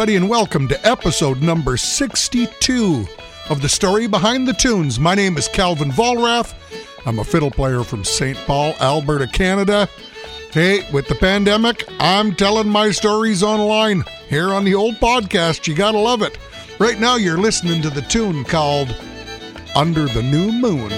Everybody, and welcome to episode number 62 of the story behind the tunes. My name is Calvin Vollrath. I'm a fiddle player from St. Paul, Alberta, Canada. Hey, with the pandemic, I'm telling my stories online here on the old podcast. You gotta love it. Right now, you're listening to the tune called Under the New Moon.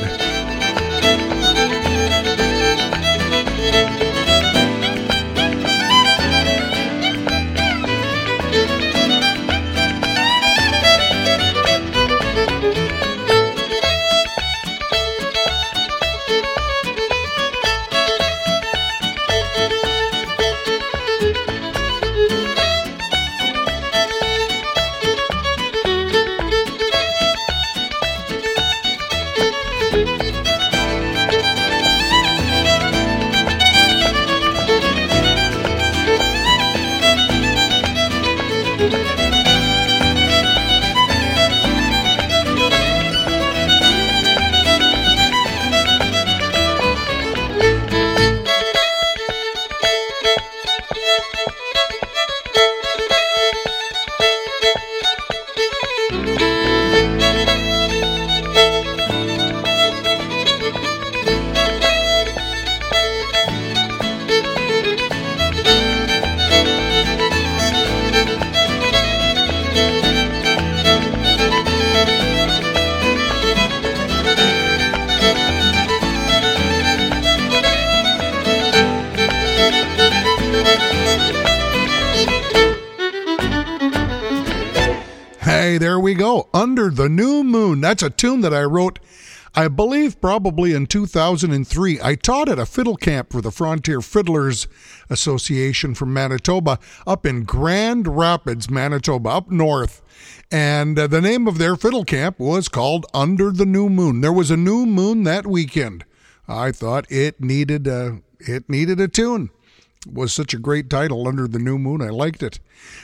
A tune that I wrote, I believe, probably in 2003. I taught at a fiddle camp for the Frontier Fiddlers Association from Manitoba up in Grand Rapids, Manitoba, up north. And uh, the name of their fiddle camp was called Under the New Moon. There was a new moon that weekend. I thought it needed a, it needed a tune was such a great title, Under the New Moon. I liked it.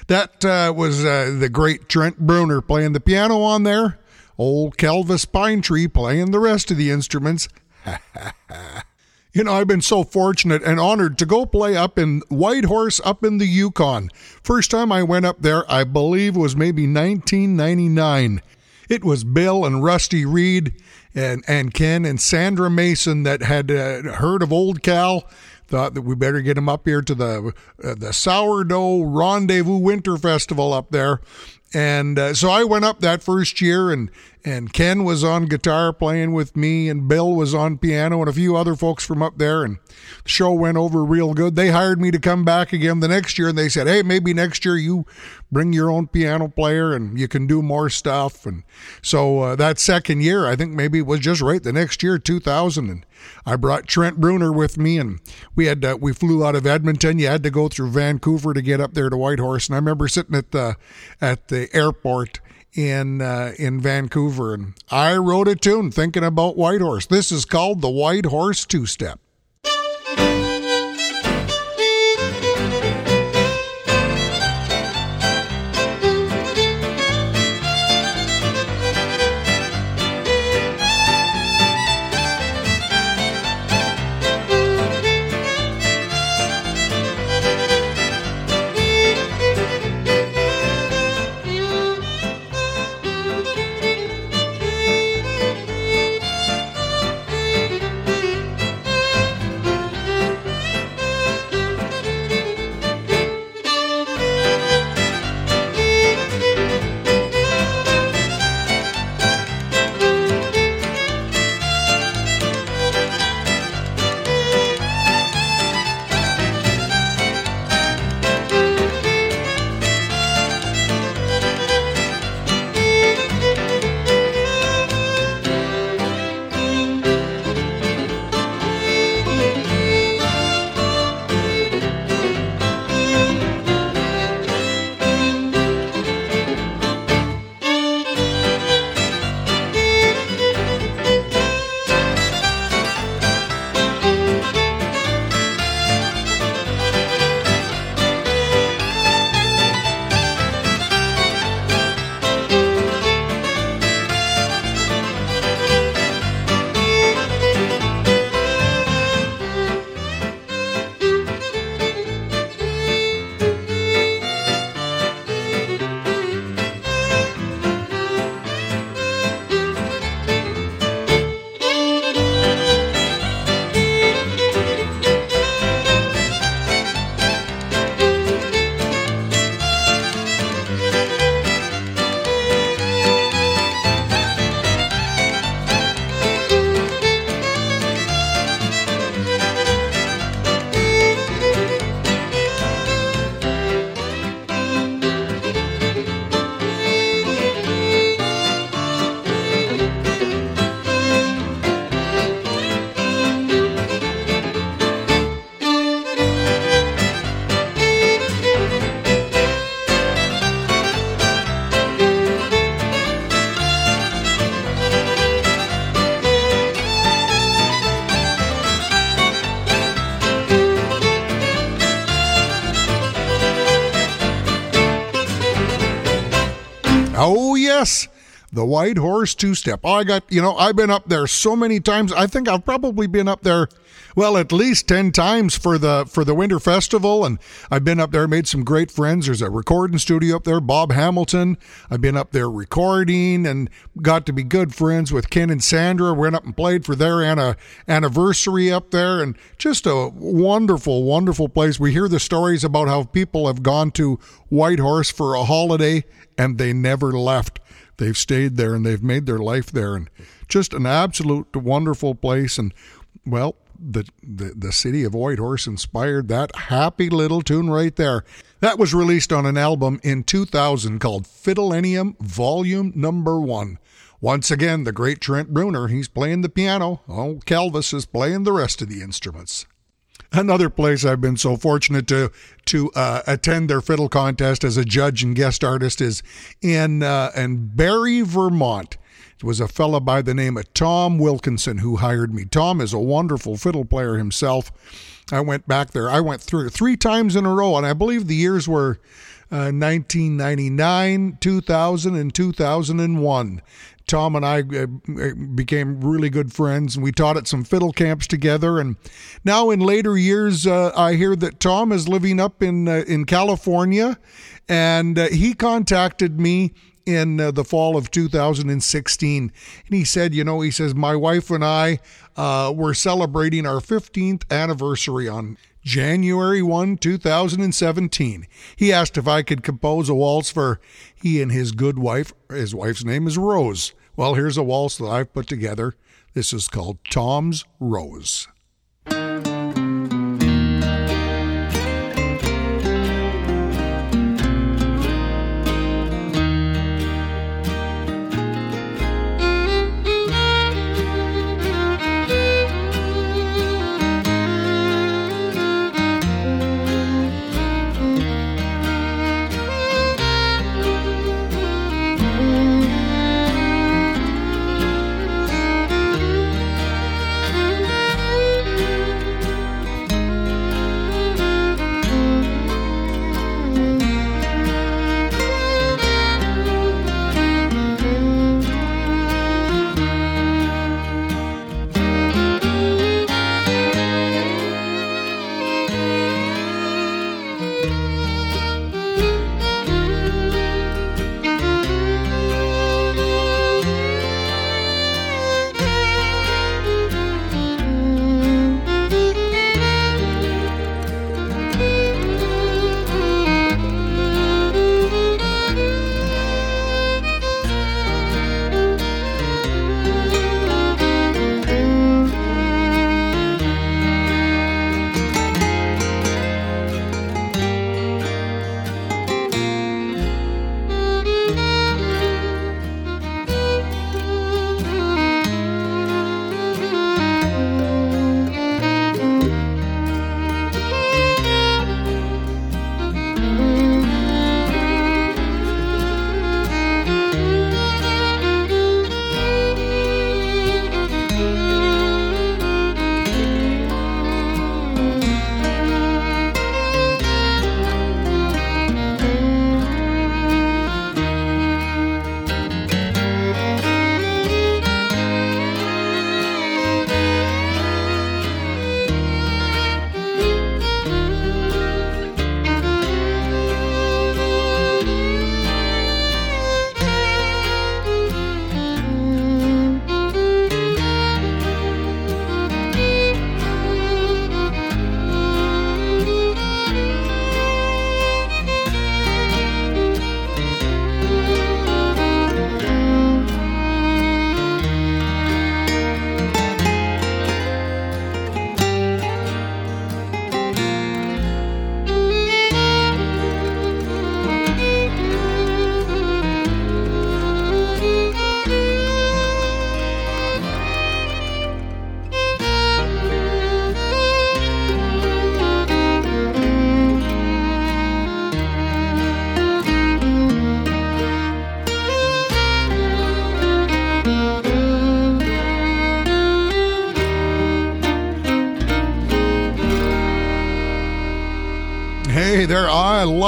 That uh, was uh, the great Trent Bruner playing the piano on there. Old Calvis Pinetree playing the rest of the instruments. you know, I've been so fortunate and honored to go play up in Whitehorse up in the Yukon. First time I went up there, I believe, was maybe 1999. It was Bill and Rusty Reed and, and Ken and Sandra Mason that had uh, heard of Old Cal thought that we better get him up here to the uh, the sourdough rendezvous winter festival up there and uh, so I went up that first year and and Ken was on guitar playing with me and Bill was on piano and a few other folks from up there and the show went over real good. They hired me to come back again the next year and they said, "Hey, maybe next year you bring your own piano player and you can do more stuff." And so uh, that second year, I think maybe it was just right the next year 2000 and I brought Trent Bruner with me and we had uh, we flew out of Edmonton. You had to go through Vancouver to get up there to Whitehorse and I remember sitting at the at the airport in uh, in Vancouver, and I wrote a tune thinking about White Horse. This is called the White Horse Two Step. White Horse Two Step. I got, you know, I've been up there so many times. I think I've probably been up there well, at least 10 times for the for the winter festival and I've been up there made some great friends. There's a recording studio up there, Bob Hamilton. I've been up there recording and got to be good friends with Ken and Sandra. Went up and played for their anniversary up there and just a wonderful wonderful place. We hear the stories about how people have gone to White Horse for a holiday and they never left. They've stayed there and they've made their life there and just an absolute wonderful place and well, the, the, the city of Whitehorse inspired that happy little tune right there. That was released on an album in 2000 called Fiddlenium Volume Number One. Once again, the great Trent Bruner, he's playing the piano. Oh, Calvis is playing the rest of the instruments. Another place I've been so fortunate to to uh, attend their fiddle contest as a judge and guest artist is in uh, in Barre, Vermont. It was a fellow by the name of Tom Wilkinson who hired me. Tom is a wonderful fiddle player himself. I went back there. I went through three times in a row, and I believe the years were uh, 1999, 2000, and 2001. Tom and I uh, became really good friends, and we taught at some fiddle camps together. And now, in later years, uh, I hear that Tom is living up in uh, in California, and uh, he contacted me in uh, the fall of 2016. And he said, you know, he says, my wife and I uh, were celebrating our 15th anniversary on January 1, 2017. He asked if I could compose a waltz for he and his good wife. His wife's name is Rose. Well, here's a waltz that I've put together. This is called Tom's Rose.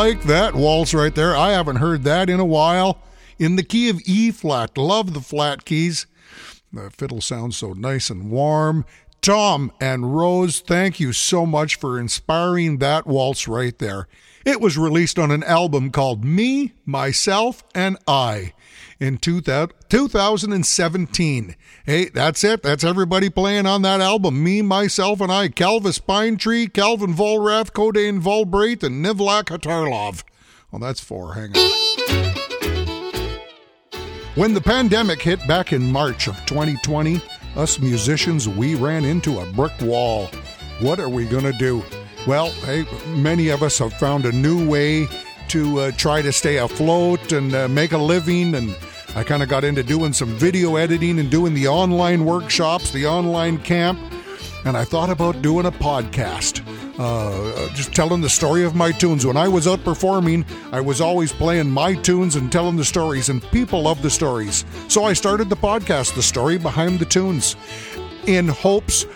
Like that waltz right there. I haven't heard that in a while. in the key of E flat. Love the flat keys. The fiddle sounds so nice and warm. Tom and Rose, thank you so much for inspiring that waltz right there. It was released on an album called Me, Myself, and I in 2017. Hey, that's it. That's everybody playing on that album. Me, myself, and I. Calvis Pinetree, Calvin Vollrath, Kodane Volbraith, and Nivlak Hatarlov. Well, that's four. Hang on. When the pandemic hit back in March of 2020, us musicians, we ran into a brick wall. What are we going to do? Well, hey, many of us have found a new way to uh, try to stay afloat and uh, make a living. And I kind of got into doing some video editing and doing the online workshops, the online camp. And I thought about doing a podcast, uh, just telling the story of my tunes. When I was out performing, I was always playing my tunes and telling the stories, and people love the stories. So I started the podcast, The Story Behind the Tunes, in hopes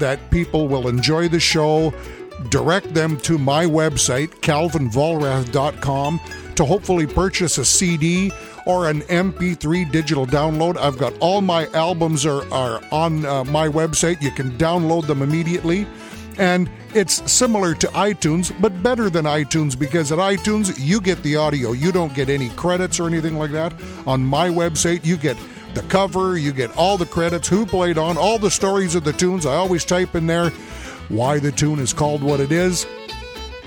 that people will enjoy the show direct them to my website, calvinvollrath.com, to hopefully purchase a CD or an MP3 digital download. I've got all my albums are, are on uh, my website. You can download them immediately. And it's similar to iTunes, but better than iTunes because at iTunes, you get the audio. You don't get any credits or anything like that. On my website, you get the cover, you get all the credits, who played on, all the stories of the tunes. I always type in there why the tune is called what it is.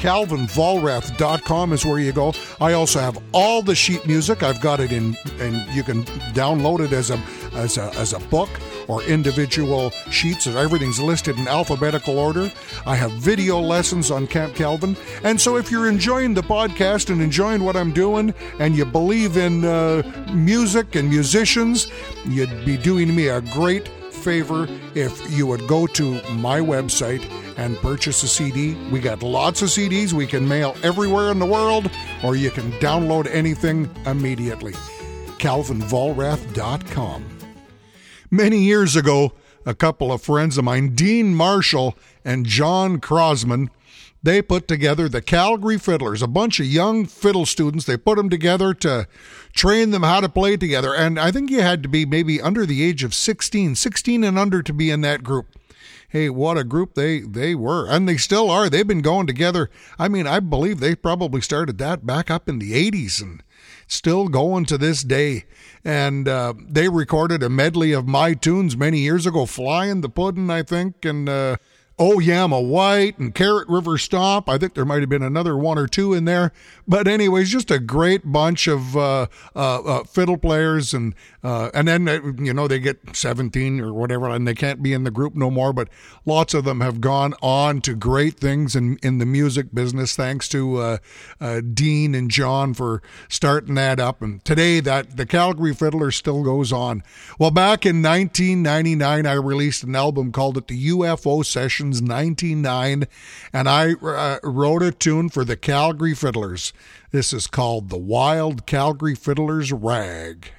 CalvinVollrath.com is where you go. I also have all the sheet music. I've got it in, and you can download it as a as a as a book or individual sheets. Everything's listed in alphabetical order. I have video lessons on Camp Calvin. And so if you're enjoying the podcast and enjoying what I'm doing and you believe in uh, music and musicians, you'd be doing me a great favor if you would go to my website and purchase a CD. We got lots of CDs we can mail everywhere in the world, or you can download anything immediately. CalvinVollrath.com. Many years ago, a couple of friends of mine, Dean Marshall and John Crosman, they put together the Calgary Fiddlers, a bunch of young fiddle students. They put them together to train them how to play together. And I think you had to be maybe under the age of 16, 16 and under to be in that group. Hey, what a group they they were, and they still are. They've been going together. I mean, I believe they probably started that back up in the 80s and still going to this day. And uh, they recorded a medley of my tunes many years ago, Flying the Puddin', I think, and uh, Oh Yama White and Carrot River Stomp. I think there might have been another one or two in there. But anyways, just a great bunch of uh, uh, uh, fiddle players, and uh, and then uh, you know they get 17 or whatever, and they can't be in the group no more. But lots of them have gone on to great things in in the music business. Thanks to Dean and John for starting that up. And today that the Calgary Fiddler still goes on. Well, back in 1999, I released an album called it the UFO Sessions 99, and I uh, wrote a tune for the Calgary Fiddlers. This is called The Wild Calgary Fiddlers Rag.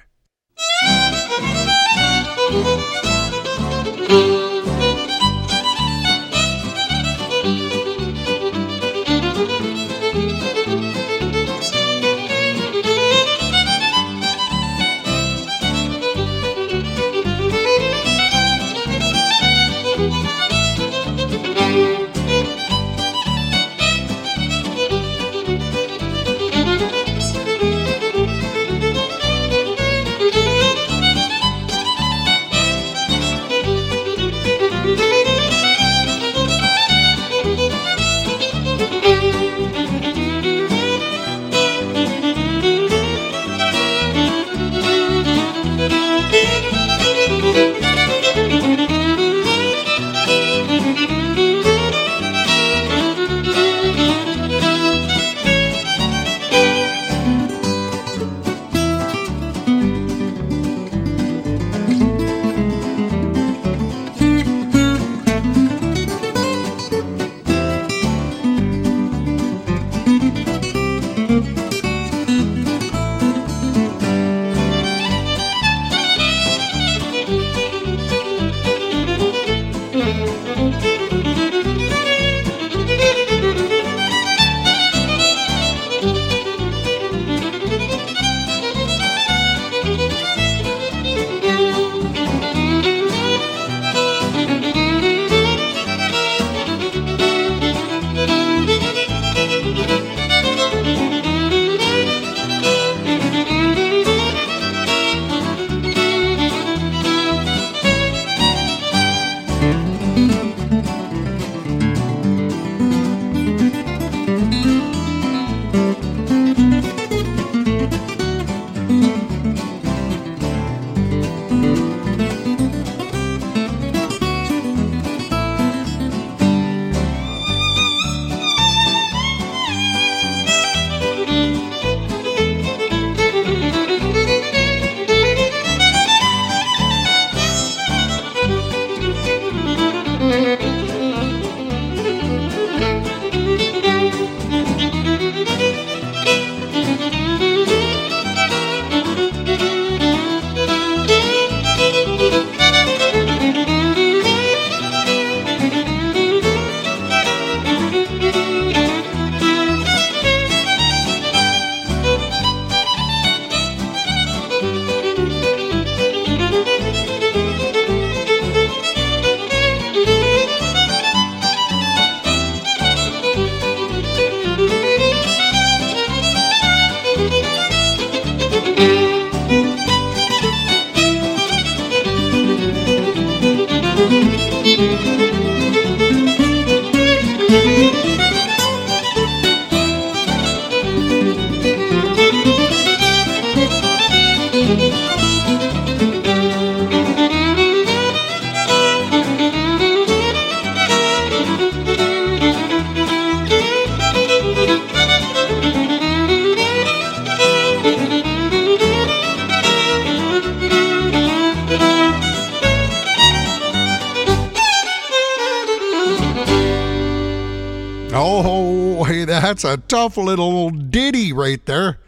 Tough little ditty right there.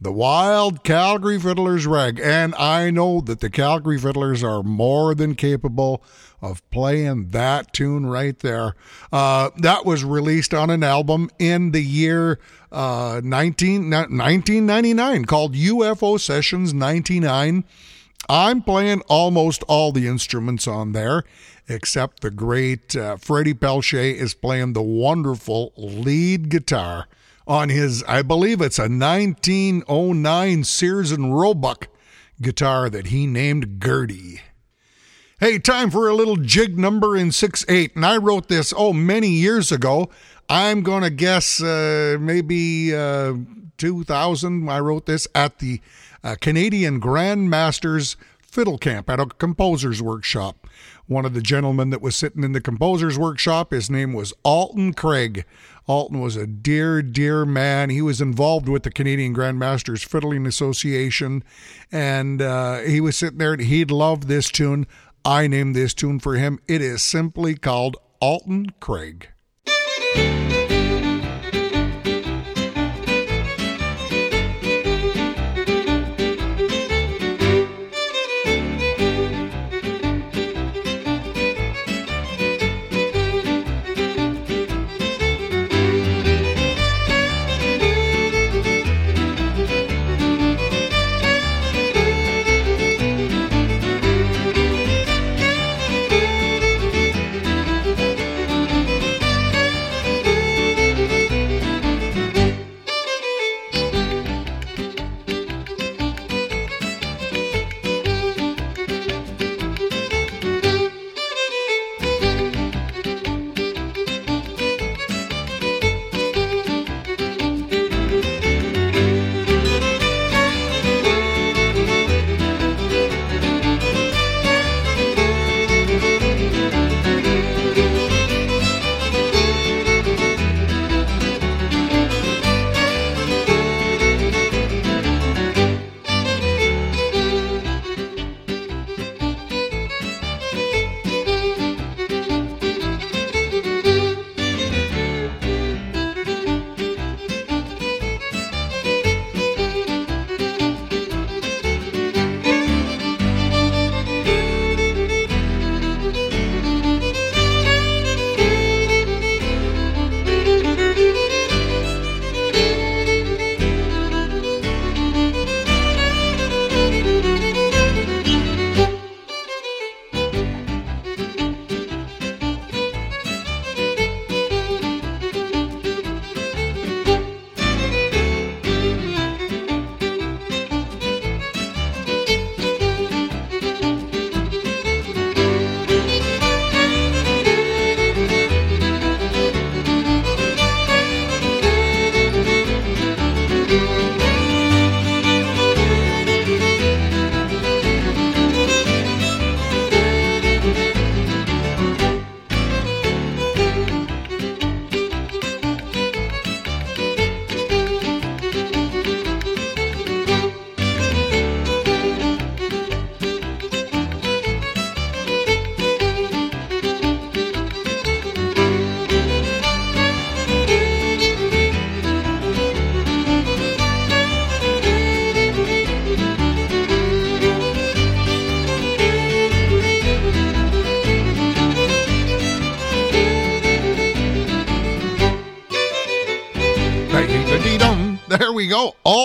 The Wild Calgary Fiddlers Rag. And I know that the Calgary Fiddlers are more than capable of playing that tune right there. Uh, that was released on an album in the year uh, 19, 1999 called UFO Sessions 99. I'm playing almost all the instruments on there, except the great uh, Freddie Pelche is playing the wonderful lead guitar on his, I believe it's a 1909 Sears and Roebuck guitar that he named Gertie. Hey, time for a little jig number in 6 8. And I wrote this, oh, many years ago. I'm going to guess uh, maybe uh, 2000. I wrote this at the uh, Canadian Grandmasters Fiddle Camp at a composer's workshop. One of the gentlemen that was sitting in the composer's workshop, his name was Alton Craig. Alton was a dear, dear man. He was involved with the Canadian Grandmasters Fiddling Association, and uh, he was sitting there and he'd loved this tune. I named this tune for him. It is simply called Alton Craig.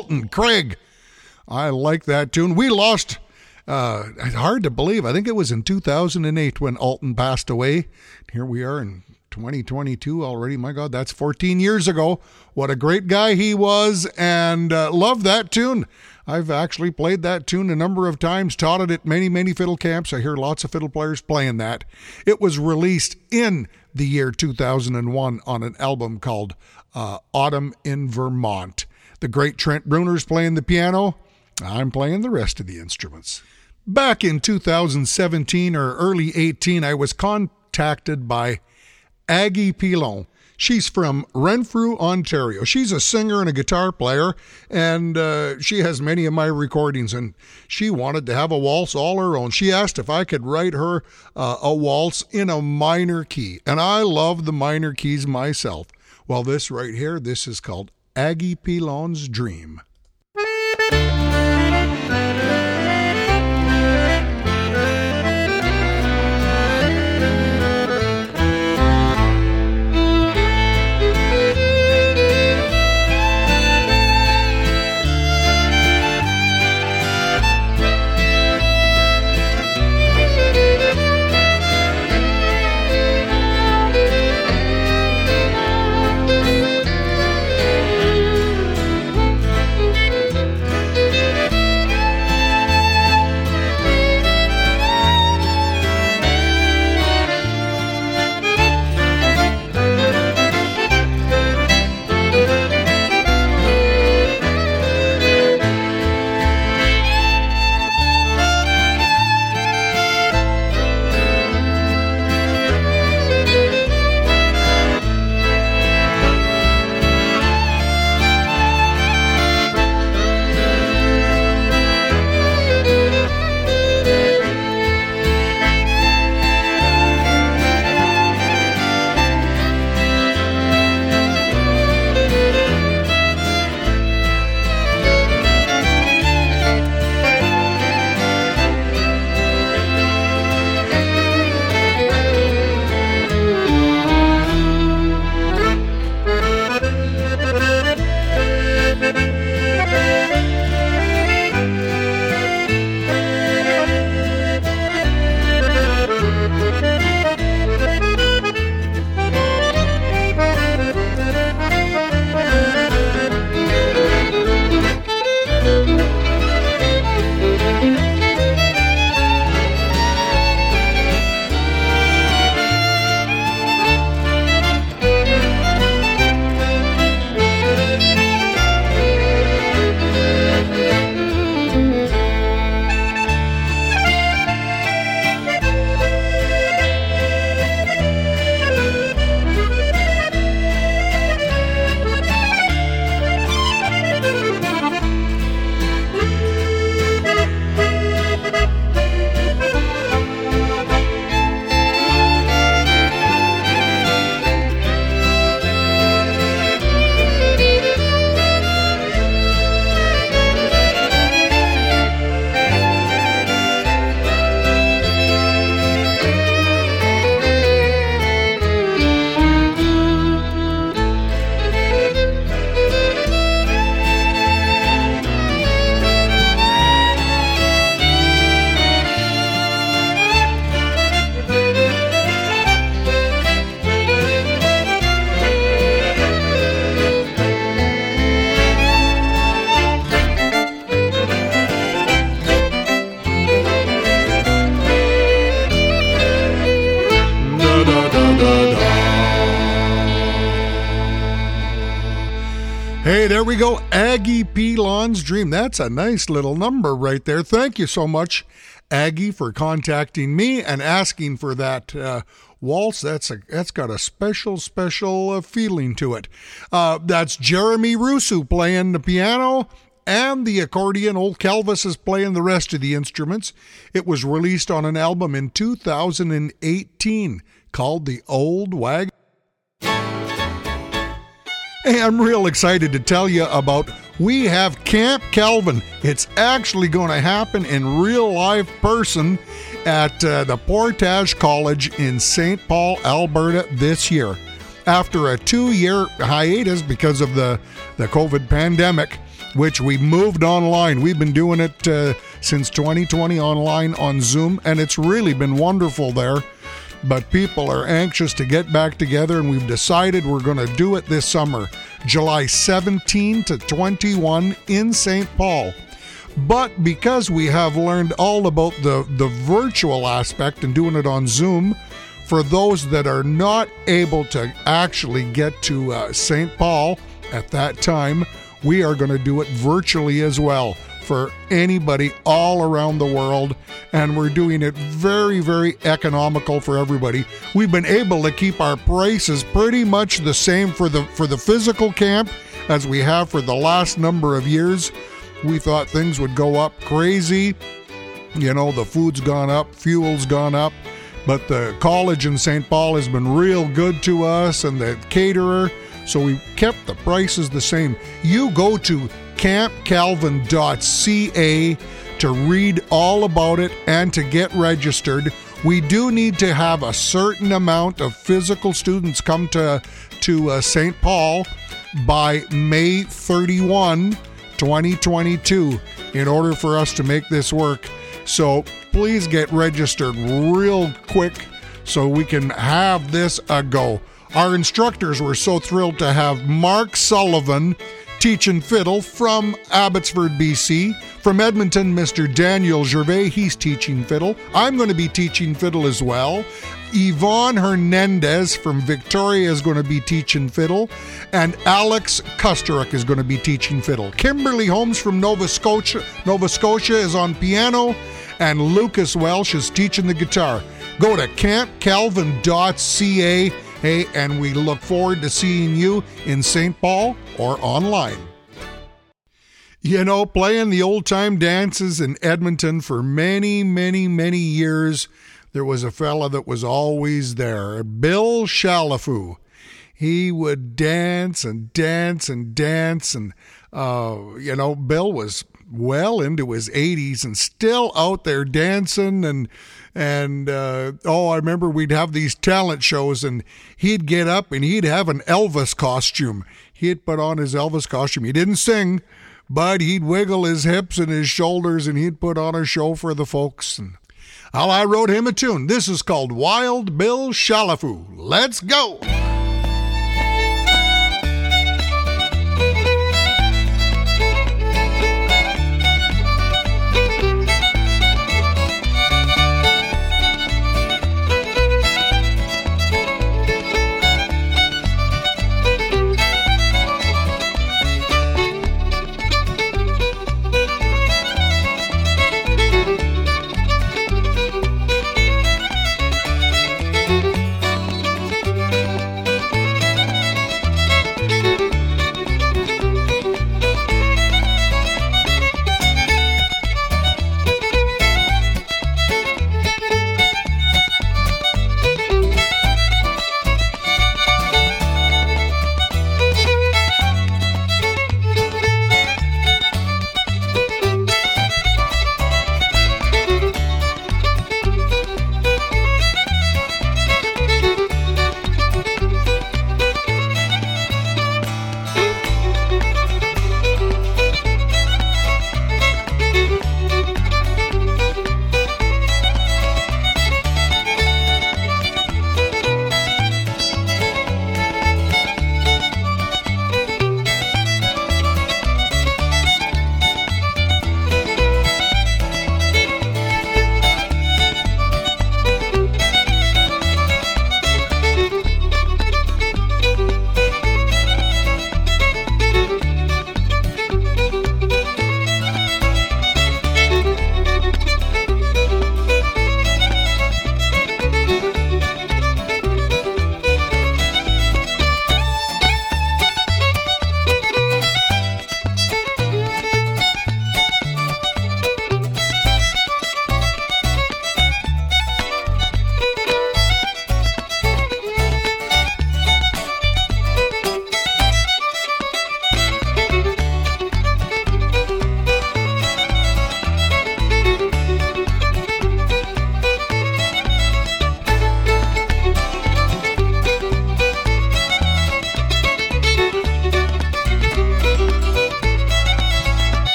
Go. Alton Craig. I like that tune. We lost, uh, hard to believe. I think it was in 2008 when Alton passed away. Here we are in 2022 already. My God, that's 14 years ago. What a great guy he was, and uh, love that tune. I've actually played that tune a number of times, taught it at many, many fiddle camps. I hear lots of fiddle players playing that. It was released in the year 2001 on an album called uh, Autumn in Vermont. The great Trent Bruner's playing the piano. I'm playing the rest of the instruments. Back in 2017 or early 18, I was contacted by Aggie Pilon. She's from Renfrew, Ontario. She's a singer and a guitar player, and uh, she has many of my recordings. And she wanted to have a waltz all her own. She asked if I could write her uh, a waltz in a minor key, and I love the minor keys myself. Well, this right here, this is called Aggie Pilon's Dream. Aggie Pilon's Dream. That's a nice little number right there. Thank you so much, Aggie, for contacting me and asking for that uh, waltz. That's a that's got a special special uh, feeling to it. Uh, that's Jeremy Rusu playing the piano and the accordion. Old Calvis is playing the rest of the instruments. It was released on an album in 2018 called The Old Wagon. Hey, I'm real excited to tell you about we have Camp Calvin. It's actually going to happen in real life person at uh, the Portage College in St. Paul, Alberta this year. After a 2-year hiatus because of the the COVID pandemic, which we moved online. We've been doing it uh, since 2020 online on Zoom and it's really been wonderful there but people are anxious to get back together, and we've decided we're going to do it this summer, July 17 to 21 in St. Paul. But because we have learned all about the, the virtual aspect and doing it on Zoom, for those that are not able to actually get to uh, St. Paul at that time, we are going to do it virtually as well for anybody all around the world, and we're doing it very, very economical for everybody. We've been able to keep our prices pretty much the same for the for the physical camp as we have for the last number of years. We thought things would go up crazy. You know, the food's gone up, fuel's gone up, but the college in St. Paul has been real good to us and the caterer, so we kept the prices the same. You go to campcalvin.ca to read all about it and to get registered. We do need to have a certain amount of physical students come to to uh, St. Paul by May 31, 2022 in order for us to make this work. So please get registered real quick so we can have this a go. Our instructors were so thrilled to have Mark Sullivan teaching fiddle from Abbotsford, BC. From Edmonton, Mr. Daniel Gervais, he's teaching fiddle. I'm going to be teaching fiddle as well. Yvonne Hernandez from Victoria is going to be teaching fiddle, and Alex Kusturok is going to be teaching fiddle. Kimberly Holmes from Nova Scotia, Nova Scotia is on piano, and Lucas Welsh is teaching the guitar. Go to campcalvin.ca, hey, and we look forward to seeing you in St. Paul or online. You know, playing the old time dances in Edmonton for many, many, many years, there was a fella that was always there, Bill Shalafoo. He would dance and dance and dance, and, uh, you know, Bill was well into his 80s and still out there dancing and and uh, oh i remember we'd have these talent shows and he'd get up and he'd have an elvis costume he'd put on his elvis costume he didn't sing but he'd wiggle his hips and his shoulders and he'd put on a show for the folks and well, I wrote him a tune. This is called Wild Bill Shalafoo. Let's go!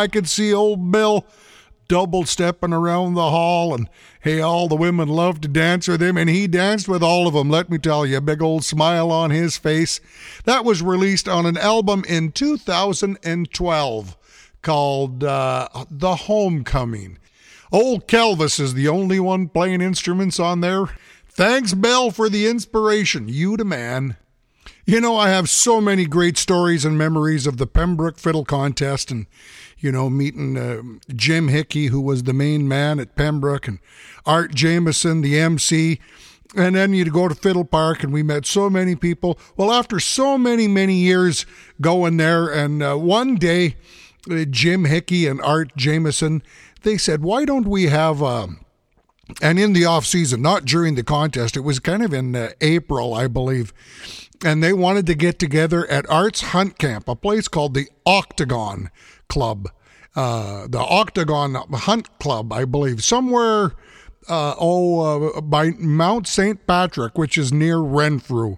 I could see old Bill double stepping around the hall, and hey, all the women loved to dance with him, and he danced with all of them. Let me tell you, a big old smile on his face. That was released on an album in 2012 called uh, The Homecoming. Old Calvis is the only one playing instruments on there. Thanks, Bill, for the inspiration. You the man. You know, I have so many great stories and memories of the Pembroke Fiddle Contest, and you know, meeting uh, Jim Hickey, who was the main man at Pembroke, and Art Jameson, the MC. And then you'd go to Fiddle Park, and we met so many people. Well, after so many, many years going there, and uh, one day, uh, Jim Hickey and Art Jameson, they said, why don't we have. Um, and in the off season, not during the contest, it was kind of in uh, April, I believe. And they wanted to get together at Arts Hunt Camp, a place called the Octagon Club, uh, the Octagon Hunt Club, I believe, somewhere uh, oh uh, by Mount St. Patrick, which is near Renfrew.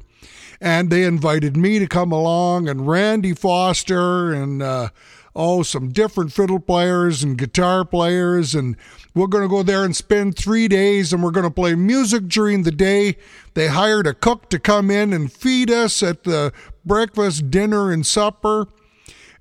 And they invited me to come along, and Randy Foster, and uh, oh, some different fiddle players and guitar players. And we're going to go there and spend three days and we're going to play music during the day. They hired a cook to come in and feed us at the breakfast, dinner, and supper.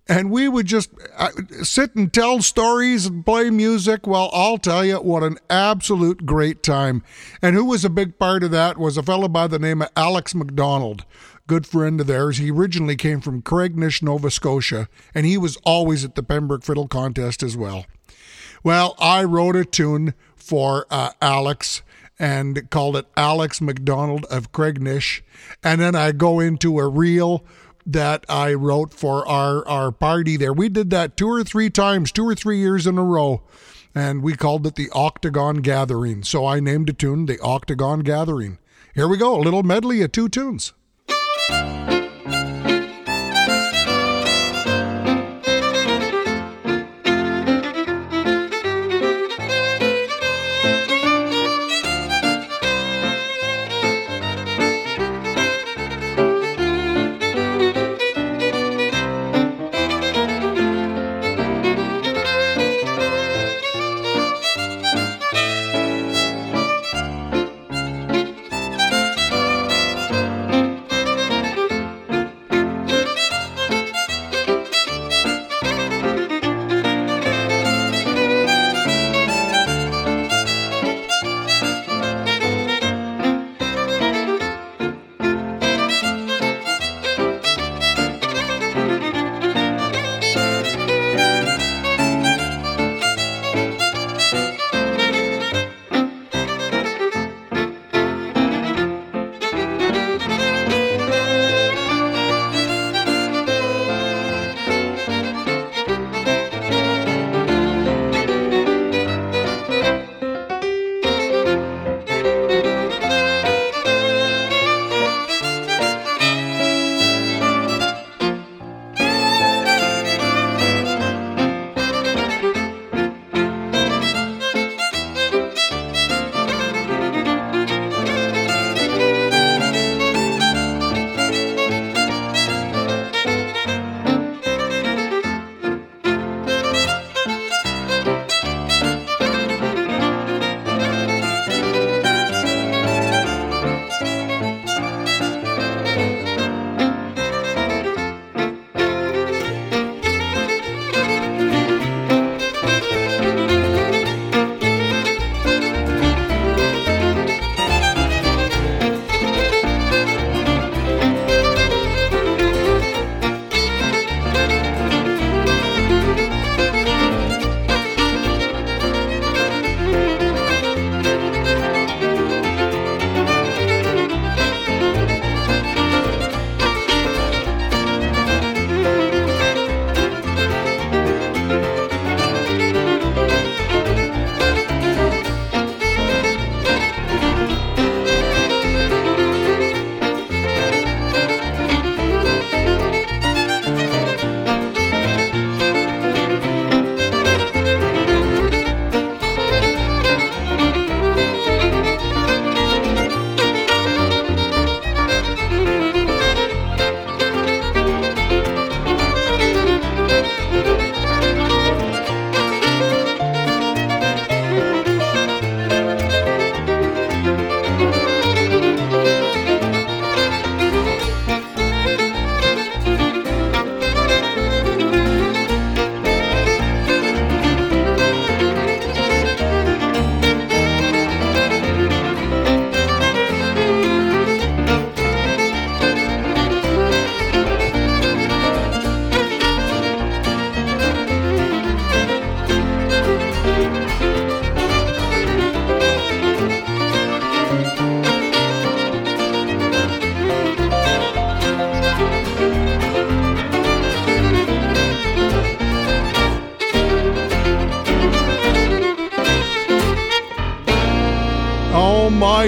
And we would just uh, sit and tell stories and play music. Well, I'll tell you, what an absolute great time. And who was a big part of that was a fellow by the name of Alex McDonald good friend of theirs. He originally came from Craignish, Nova Scotia, and he was always at the Pembroke Fiddle Contest as well. Well, I wrote a tune for uh, Alex and called it Alex McDonald of Craignish. And then I go into a reel that I wrote for our, our party there. We did that two or three times, two or three years in a row. And we called it the Octagon Gathering. So I named a tune the Octagon Gathering. Here we go, a little medley of two tunes.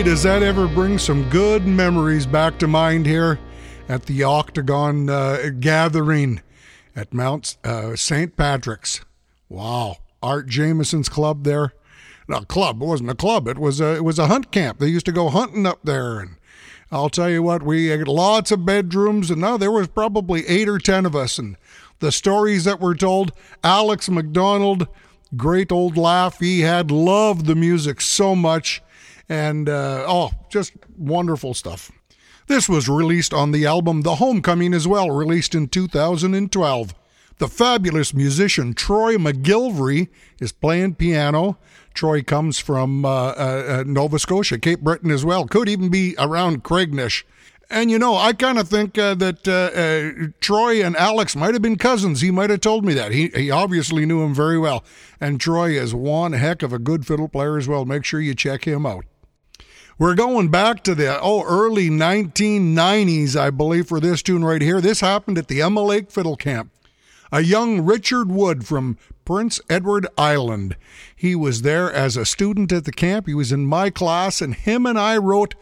Does that ever bring some good memories back to mind here at the Octagon uh, gathering at Mount uh, St. Patrick's. Wow. Art Jameson's club there. No, club. It wasn't a club. It was a, it was a hunt camp. They used to go hunting up there. And I'll tell you what, we had lots of bedrooms. And now there was probably eight or ten of us. And the stories that were told, Alex McDonald, great old laugh. He had loved the music so much. And uh, oh, just wonderful stuff. This was released on the album The Homecoming as well, released in 2012. The fabulous musician Troy MacGillivray is playing piano. Troy comes from uh, uh, uh, Nova Scotia, Cape Breton as well. Could even be around Craignish. And you know, I kind of think uh, that uh, uh, Troy and Alex might have been cousins. He might have told me that. He, he obviously knew him very well. And Troy is one heck of a good fiddle player as well. Make sure you check him out. We're going back to the oh early 1990s, I believe, for this tune right here. This happened at the Emma Lake Fiddle Camp. A young Richard Wood from Prince Edward Island. He was there as a student at the camp. He was in my class, and him and I wrote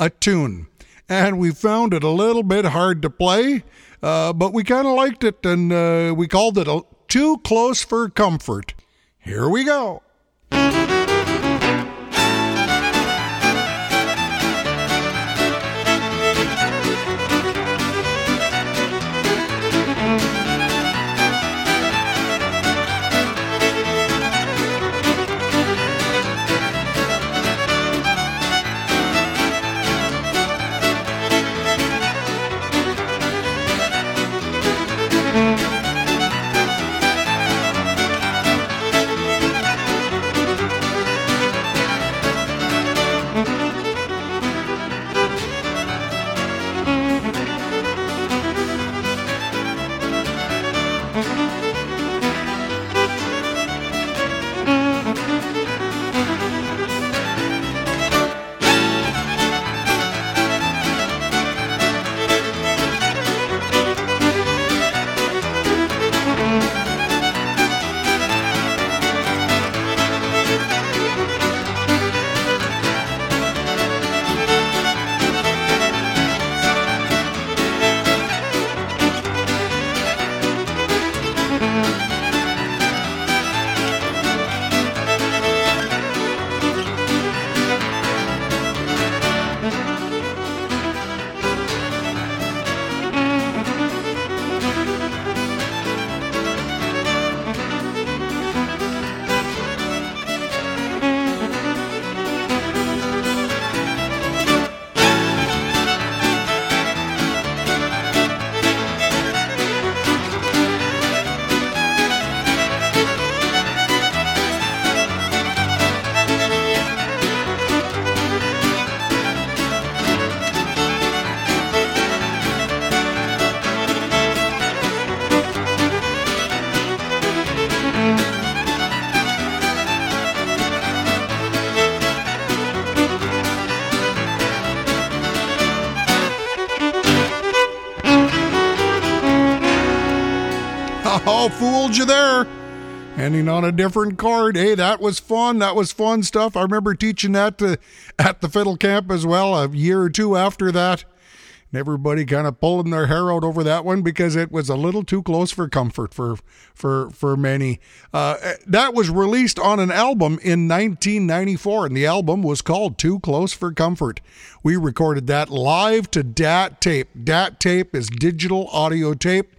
a tune. And we found it a little bit hard to play, uh, but we kind of liked it, and uh, we called it a, Too Close for Comfort. Here we go. Ending on a different card. Hey, that was fun. That was fun stuff. I remember teaching that to, at the fiddle camp as well a year or two after that. And everybody kind of pulling their hair out over that one because it was a little too close for comfort for for for many. Uh, that was released on an album in 1994, and the album was called "Too Close for Comfort." We recorded that live to DAT tape. DAT tape is digital audio tape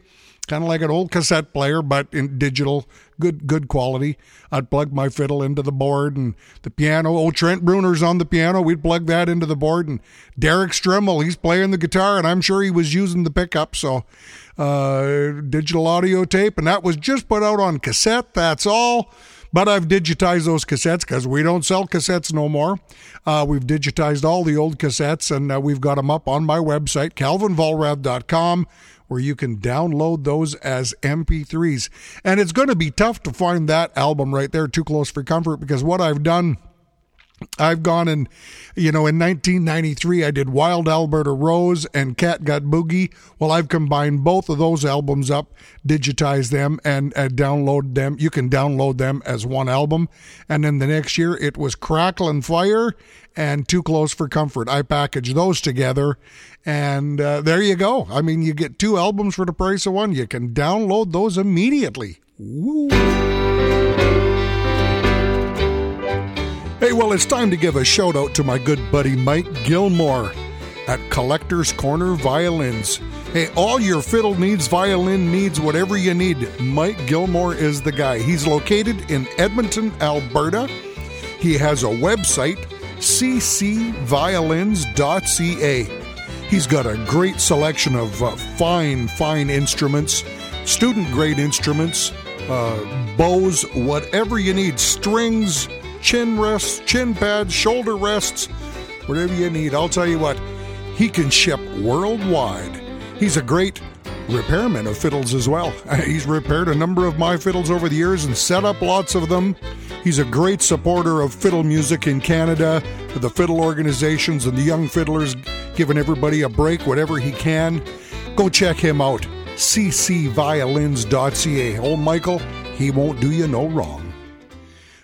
kind of like an old cassette player, but in digital, good good quality. I'd plug my fiddle into the board and the piano. Oh, Trent Bruner's on the piano. We'd plug that into the board, and Derek Stremmel, he's playing the guitar, and I'm sure he was using the pickup. So, uh, digital audio tape, and that was just put out on cassette. That's all. But I've digitized those cassettes because we don't sell cassettes no more. Uh, we've digitized all the old cassettes and uh, we've got them up on my website, calvinvollrath.com where you can download those as MP3s. And it's going to be tough to find that album right there, Too Close for Comfort, because what I've done I've gone and, you know, in 1993, I did Wild Alberta Rose and Cat Got Boogie. Well, I've combined both of those albums up, digitized them, and uh, download them. You can download them as one album. And then the next year, it was Crackle and Fire and Too Close for Comfort. I packaged those together, and uh, there you go. I mean, you get two albums for the price of one. You can download those immediately. Woo. Hey, well, it's time to give a shout out to my good buddy Mike Gilmore at Collector's Corner Violins. Hey, all your fiddle needs, violin needs, whatever you need, Mike Gilmore is the guy. He's located in Edmonton, Alberta. He has a website, ccviolins.ca. He's got a great selection of uh, fine, fine instruments, student grade instruments, uh, bows, whatever you need, strings chin rests, chin pads, shoulder rests, whatever you need. I'll tell you what, he can ship worldwide. He's a great repairman of fiddles as well. He's repaired a number of my fiddles over the years and set up lots of them. He's a great supporter of fiddle music in Canada, the fiddle organizations and the young fiddlers, giving everybody a break, whatever he can. Go check him out, ccviolins.ca. Old Michael, he won't do you no wrong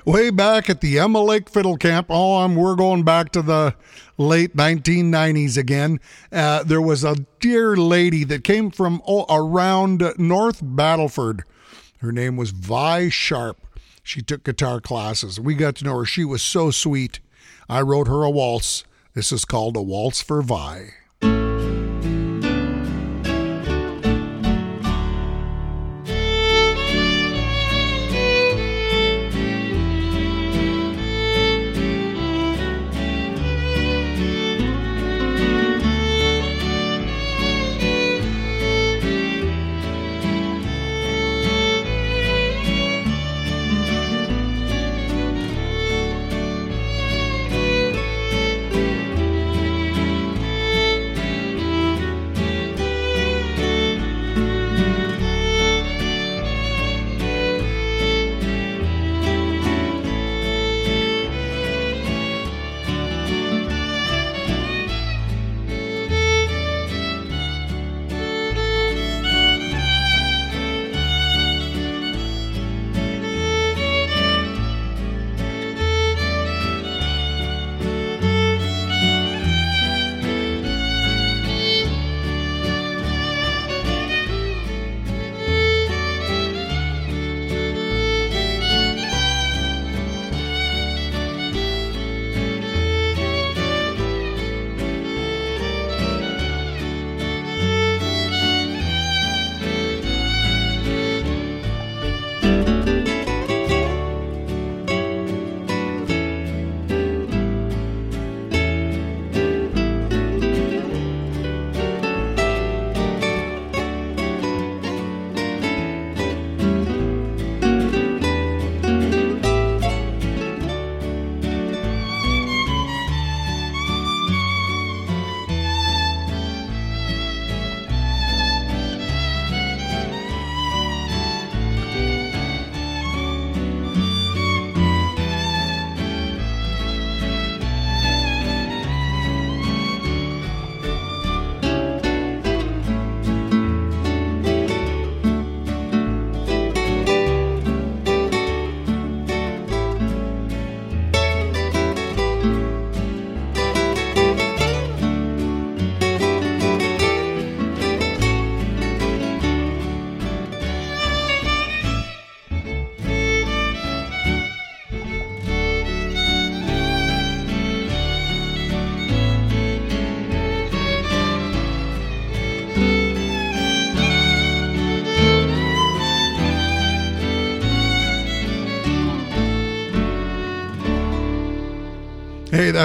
way back at the Emma Lake Fiddle Camp. Oh, I'm, we're going back to the late 1990s again. Uh, there was a dear lady that came from oh, around North Battleford. Her name was Vi Sharp. She took guitar classes. We got to know her. She was so sweet. I wrote her a waltz. This is called A Waltz for Vi.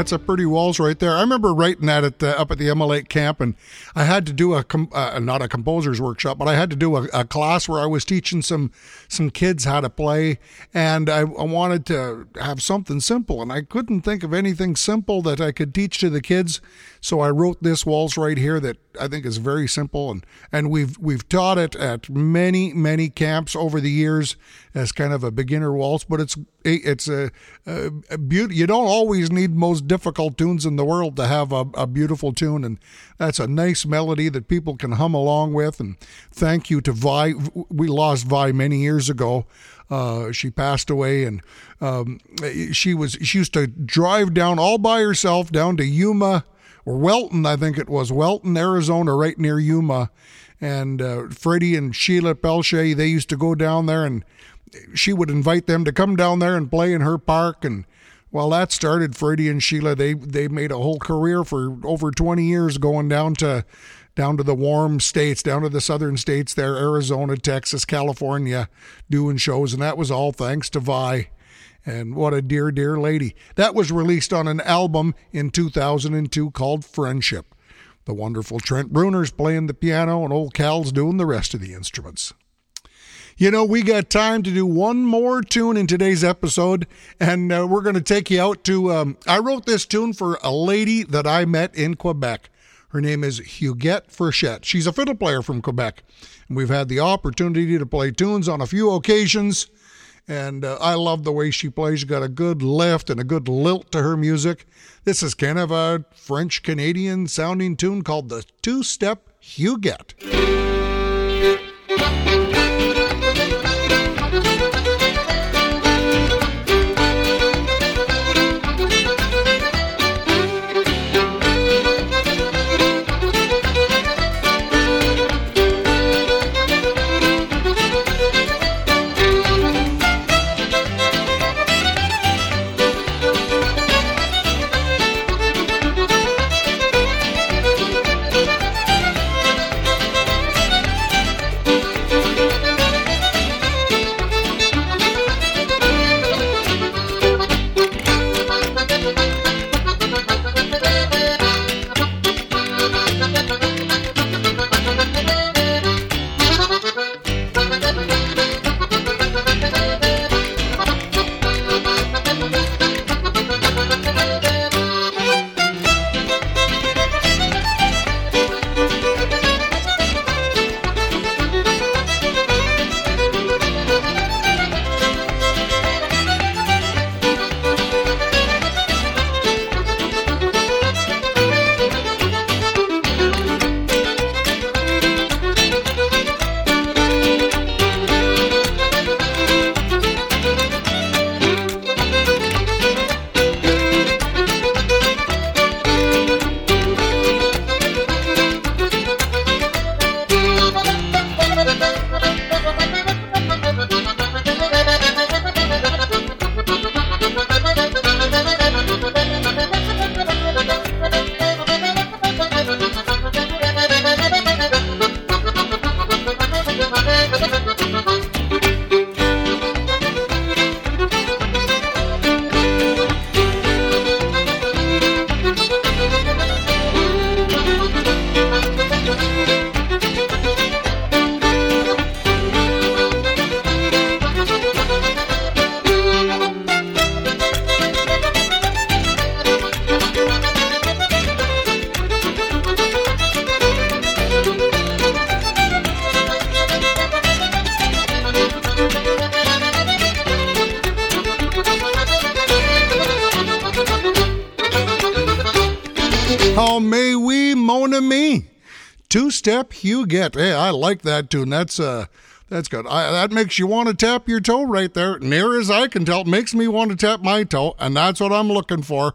That's a pretty walls right there. I remember writing that at the, up at the Lake camp, and I had to do a uh, not a composer's workshop, but I had to do a, a, class where I was teaching some some kids how to play, and I, I wanted to have something simple, and I couldn't think of anything simple that I could teach to the kids, so I wrote this waltz right here that I think is very simple, and and we've we've taught it at many many camps over the years as kind of a beginner waltz. But it's it's a, a, a beauty. You don't always need most difficult tunes in the world to have a, a beautiful tune, and that's a nice melody that people can hum along with. And thank you to Vi. We lost Vi many years ago. Uh, she passed away, and um, she was she used to drive down all by herself down to Yuma Wellton, I think it was Wellton, Arizona, right near Yuma. And uh, Freddie and Sheila Pelche, they used to go down there, and she would invite them to come down there and play in her park. And well, that started Freddie and Sheila. They they made a whole career for over 20 years going down to down to the warm states, down to the southern states there, Arizona, Texas, California, doing shows, and that was all thanks to Vi. And what a dear, dear lady. That was released on an album in 2002 called Friendship. The wonderful Trent Bruner's playing the piano, and old Cal's doing the rest of the instruments. You know, we got time to do one more tune in today's episode, and uh, we're going to take you out to. Um, I wrote this tune for a lady that I met in Quebec. Her name is Huguette Frechette. She's a fiddle player from Quebec. And we've had the opportunity to play tunes on a few occasions. And uh, I love the way she plays. She's got a good lift and a good lilt to her music. This is kind of a French Canadian sounding tune called the Two Step Huguette. Hey, I like that tune. That's uh that's good. I, that makes you want to tap your toe right there. Near as I can tell, makes me want to tap my toe, and that's what I'm looking for.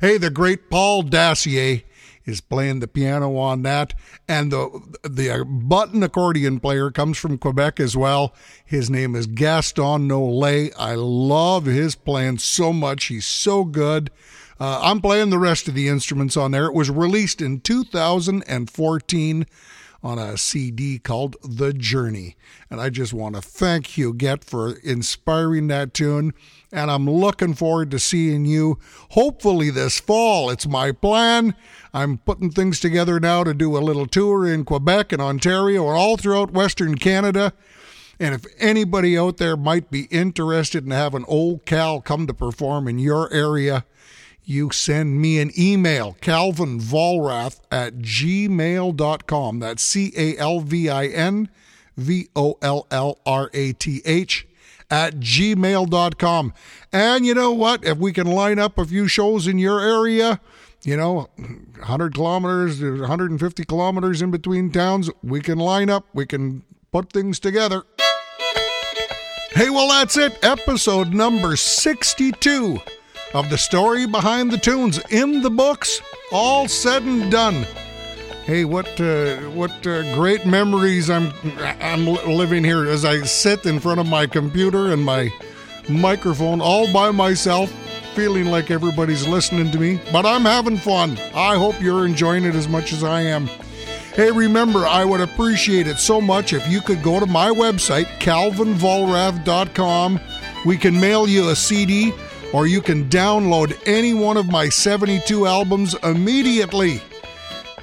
Hey, the great Paul Dacier is playing the piano on that, and the the uh, button accordion player comes from Quebec as well. His name is Gaston Nolet. I love his playing so much. He's so good. Uh, I'm playing the rest of the instruments on there. It was released in 2014 on a CD called The Journey. And I just want to thank Huguette for inspiring that tune. And I'm looking forward to seeing you hopefully this fall. It's my plan. I'm putting things together now to do a little tour in Quebec and Ontario and all throughout Western Canada. And if anybody out there might be interested in having Old Cal come to perform in your area, you send me an email, Calvin Vollrath at gmail.com. That's C A L V I N V O L L R A T H at gmail.com. And you know what? If we can line up a few shows in your area, you know, 100 kilometers, 150 kilometers in between towns, we can line up, we can put things together. Hey, well, that's it. Episode number 62 of the story behind the tunes in the books, all said and done. Hey, what uh, what uh, great memories I'm I'm living here as I sit in front of my computer and my microphone all by myself, feeling like everybody's listening to me. But I'm having fun. I hope you're enjoying it as much as I am. Hey, remember, I would appreciate it so much if you could go to my website, calvinvollrath.com. We can mail you a CD or you can download any one of my 72 albums immediately.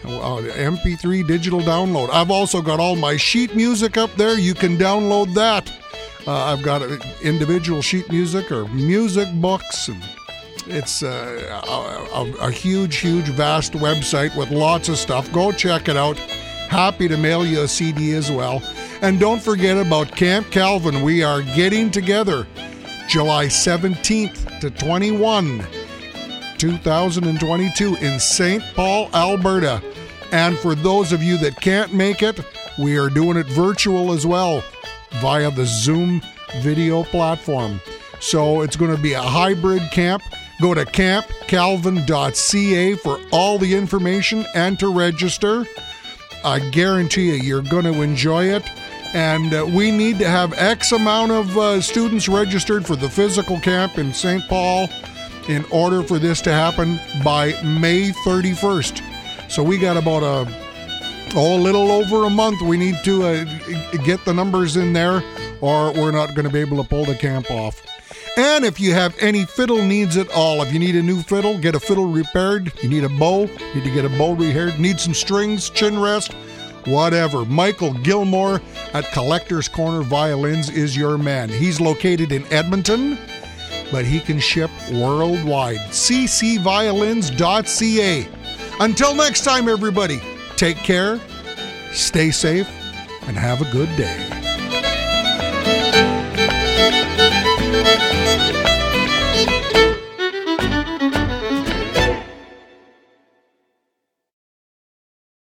Uh, MP3 digital download. I've also got all my sheet music up there. You can download that. Uh, I've got uh, individual sheet music or music books. And it's uh, a, a, a huge, huge, vast website with lots of stuff. Go check it out. Happy to mail you a CD as well. And don't forget about Camp Calvin. We are getting together July 17th to 21, 2022 in St. Paul, Alberta. And for those of you that can't make it, we are doing it virtual as well via the Zoom video platform. So it's going to be a hybrid camp. Go to campcalvin.ca for all the information and to register. I guarantee you, you're going to enjoy it. And uh, we need to have X amount of uh, students registered for the physical camp in St. Paul in order for this to happen by May 31st. So we got about a oh, a little over a month. We need to uh, get the numbers in there, or we're not going to be able to pull the camp off. And if you have any fiddle needs at all, if you need a new fiddle, get a fiddle repaired, you need a bow, need to get a bow repaired, need some strings, chin rest, whatever. Michael Gilmore at Collector's Corner Violins is your man. He's located in Edmonton, but he can ship worldwide. ccviolins.ca. Until next time, everybody, take care, stay safe, and have a good day.